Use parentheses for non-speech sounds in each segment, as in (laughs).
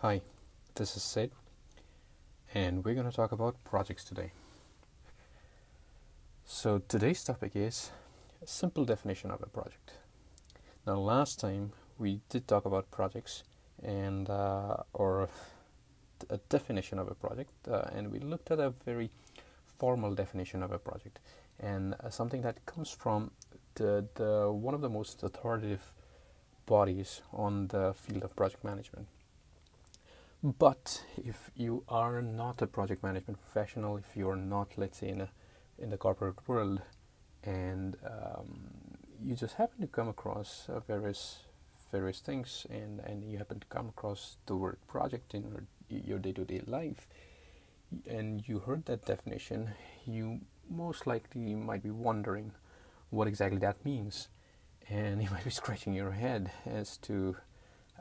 Hi, this is Sid, and we're going to talk about projects today. So, today's topic is a simple definition of a project. Now, last time we did talk about projects and uh, or a definition of a project, uh, and we looked at a very formal definition of a project and uh, something that comes from the, the one of the most authoritative bodies on the field of project management. But if you are not a project management professional, if you are not, let's say, in a in the corporate world, and um, you just happen to come across uh, various various things, and and you happen to come across the word project in your your day-to-day life, and you heard that definition, you most likely might be wondering what exactly that means, and (laughs) you might be scratching your head as to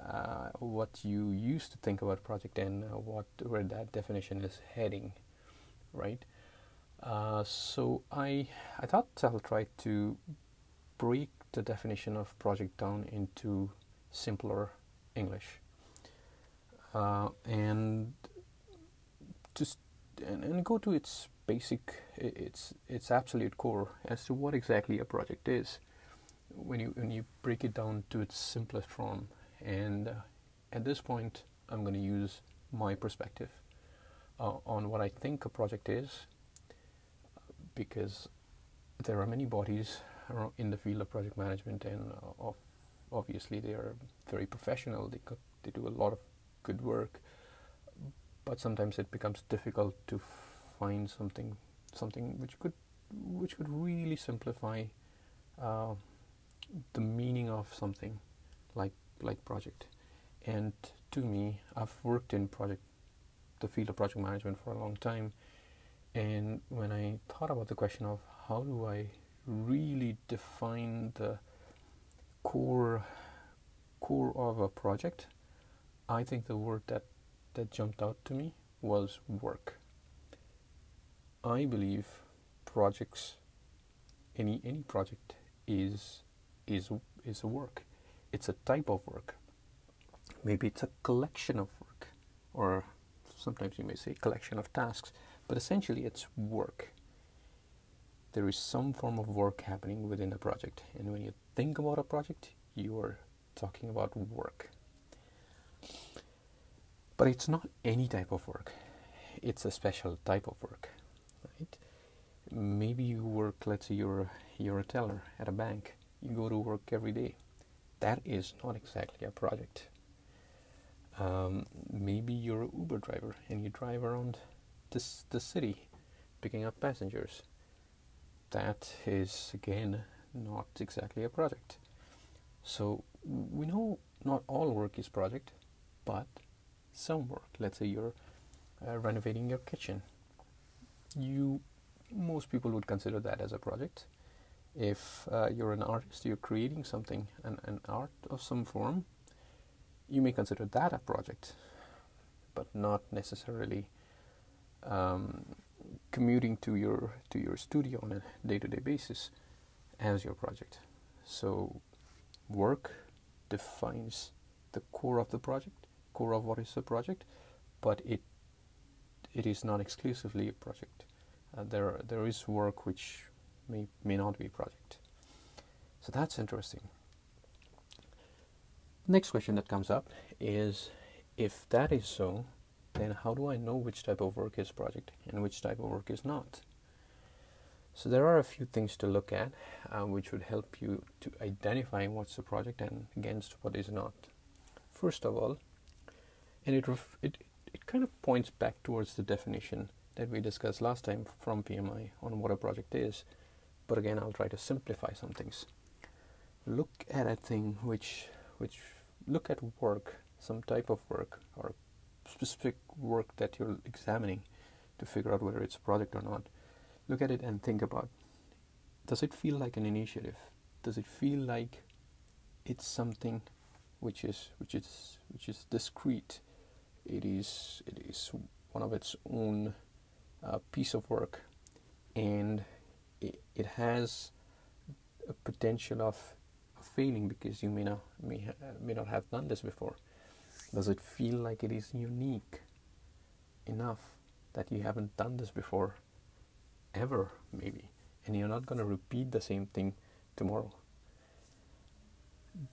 uh, what you used to think about project and uh, what where that definition is heading, right? Uh, so I I thought I'll try to break the definition of project down into simpler English, uh, and just and, and go to its basic its its absolute core as to what exactly a project is when you when you break it down to its simplest form and uh, at this point i'm going to use my perspective uh, on what i think a project is because there are many bodies in the field of project management and uh, obviously they are very professional. They, they do a lot of good work but sometimes it becomes difficult to find something something which could which could really simplify uh, the meaning of something like like project and to me I've worked in project the field of project management for a long time and when I thought about the question of how do I really define the core core of a project I think the word that that jumped out to me was work. I believe projects, any any project is is is a work. It's a type of work. Maybe it's a collection of work, or sometimes you may say collection of tasks. But essentially, it's work. There is some form of work happening within a project, and when you think about a project, you are talking about work. But it's not any type of work. It's a special type of work, right? Maybe you work, let's say you're, you're a teller at a bank. You go to work every day. That is not exactly a project. Um, maybe you're an Uber driver and you drive around this, the city picking up passengers. That is, again, not exactly a project. So we know not all work is project, but some work. Let's say you're uh, renovating your kitchen. You, most people would consider that as a project. If uh, you're an artist, you're creating something, an, an art of some form, you may consider that a project, but not necessarily um, commuting to your to your studio on a day-to-day basis as your project. So, work defines the core of the project core of what is a project, but it it is not exclusively a project. Uh, there there is work which may may not be a project. So that's interesting. Next question that comes up is if that is so, then how do I know which type of work is project and which type of work is not? So there are a few things to look at uh, which would help you to identify what's a project and against what is not. First of all, and it, ref- it it kind of points back towards the definition that we discussed last time from PMI on what a project is. But again, I'll try to simplify some things. Look at a thing which which look at work, some type of work or specific work that you're examining to figure out whether it's a project or not. Look at it and think about does it feel like an initiative? Does it feel like it's something which is which is which is discrete it is it is one of its own uh, piece of work, and it, it has a potential of failing because you may not may, may not have done this before. Does it feel like it is unique enough that you haven't done this before, ever, maybe, and you're not going to repeat the same thing tomorrow?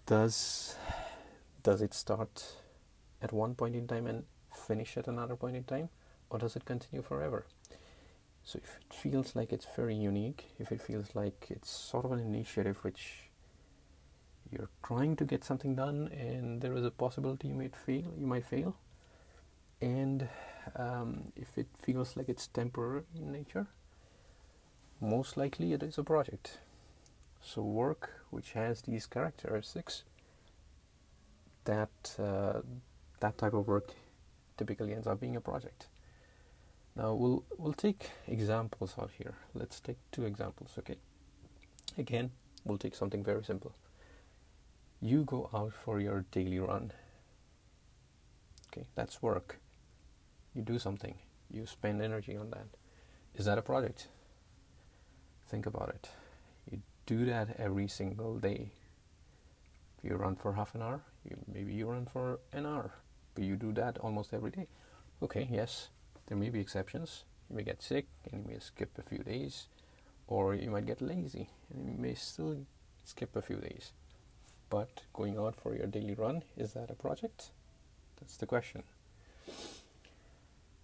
Does does it start at one point in time and finish at another point in time, or does it continue forever? So if it feels like it's very unique, if it feels like it's sort of an initiative which you're trying to get something done and there is a possibility you might fail, you might fail, and um, if it feels like it's temporary in nature, most likely it is a project. So work which has these characteristics that uh, that type of work typically ends up being a project. Now we'll we'll take examples out here. Let's take two examples, okay? Again, we'll take something very simple. You go out for your daily run. Okay, that's work. You do something. You spend energy on that. Is that a project? Think about it. You do that every single day. If you run for half an hour, you, maybe you run for an hour, but you do that almost every day. Okay, yes, there may be exceptions. You may get sick and you may skip a few days, or you might get lazy and you may still skip a few days. But going out for your daily run, is that a project? That's the question.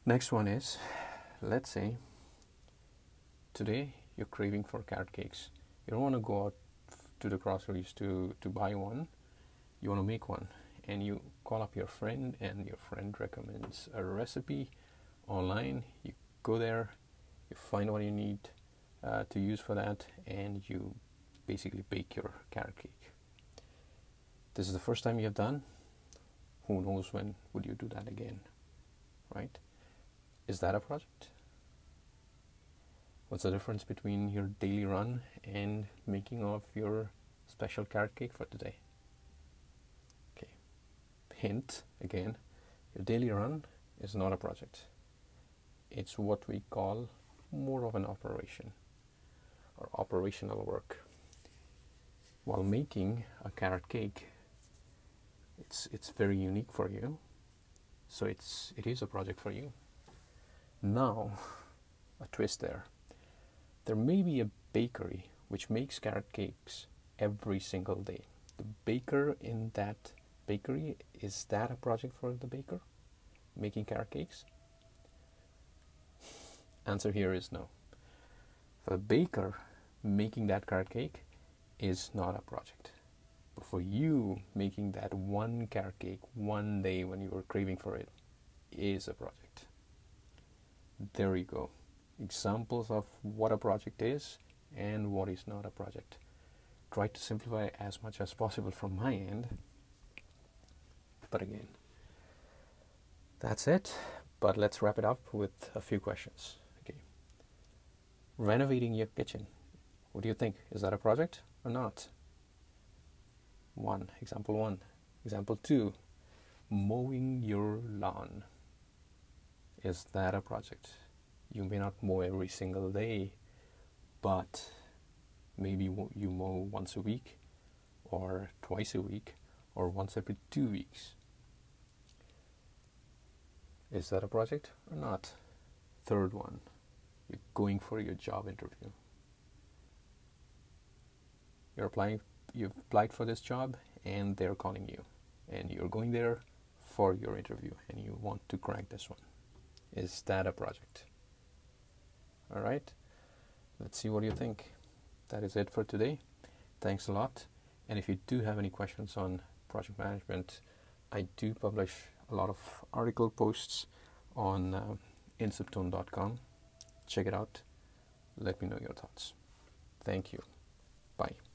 Next one is let's say today you're craving for carrot cakes. You don't want to go out to the groceries to, to buy one, you want to make one. And you call up your friend, and your friend recommends a recipe online. You go there, you find what you need uh, to use for that, and you basically bake your carrot cake. This is the first time you have done. Who knows when would you do that again, right? Is that a project? What's the difference between your daily run and making of your special carrot cake for today? Okay. Hint again, your daily run is not a project it's what we call more of an operation or operational work. While making a carrot cake, it's it's very unique for you, so it's it is a project for you. Now, (laughs) a twist there. There may be a bakery which makes carrot cakes every single day. The baker in that bakery is that a project for the baker, making carrot cakes? Answer here is no. For the baker, making that carrot cake is not a project. But for you, making that one carrot cake one day when you were craving for it is a project. There you go. Examples of what a project is and what is not a project. Try to simplify as much as possible from my end. But again, that's it. But let's wrap it up with a few questions renovating your kitchen. What do you think? Is that a project or not? One, example one. Example two, mowing your lawn. Is that a project? You may not mow every single day, but maybe you mow once a week, or twice a week, or once every two weeks. Is that a project or not? Third one, going for your job interview. You're applying, you've applied for this job, and they're calling you, and you're going there for your interview, and you want to crack this one. Is that a project? All right. Let's see what you think. That is it for today. Thanks a lot. And if you do have any questions on project management, I do publish a lot of article posts on uh, inceptone.com check it out. Let me know your thoughts. Thank you. Bye.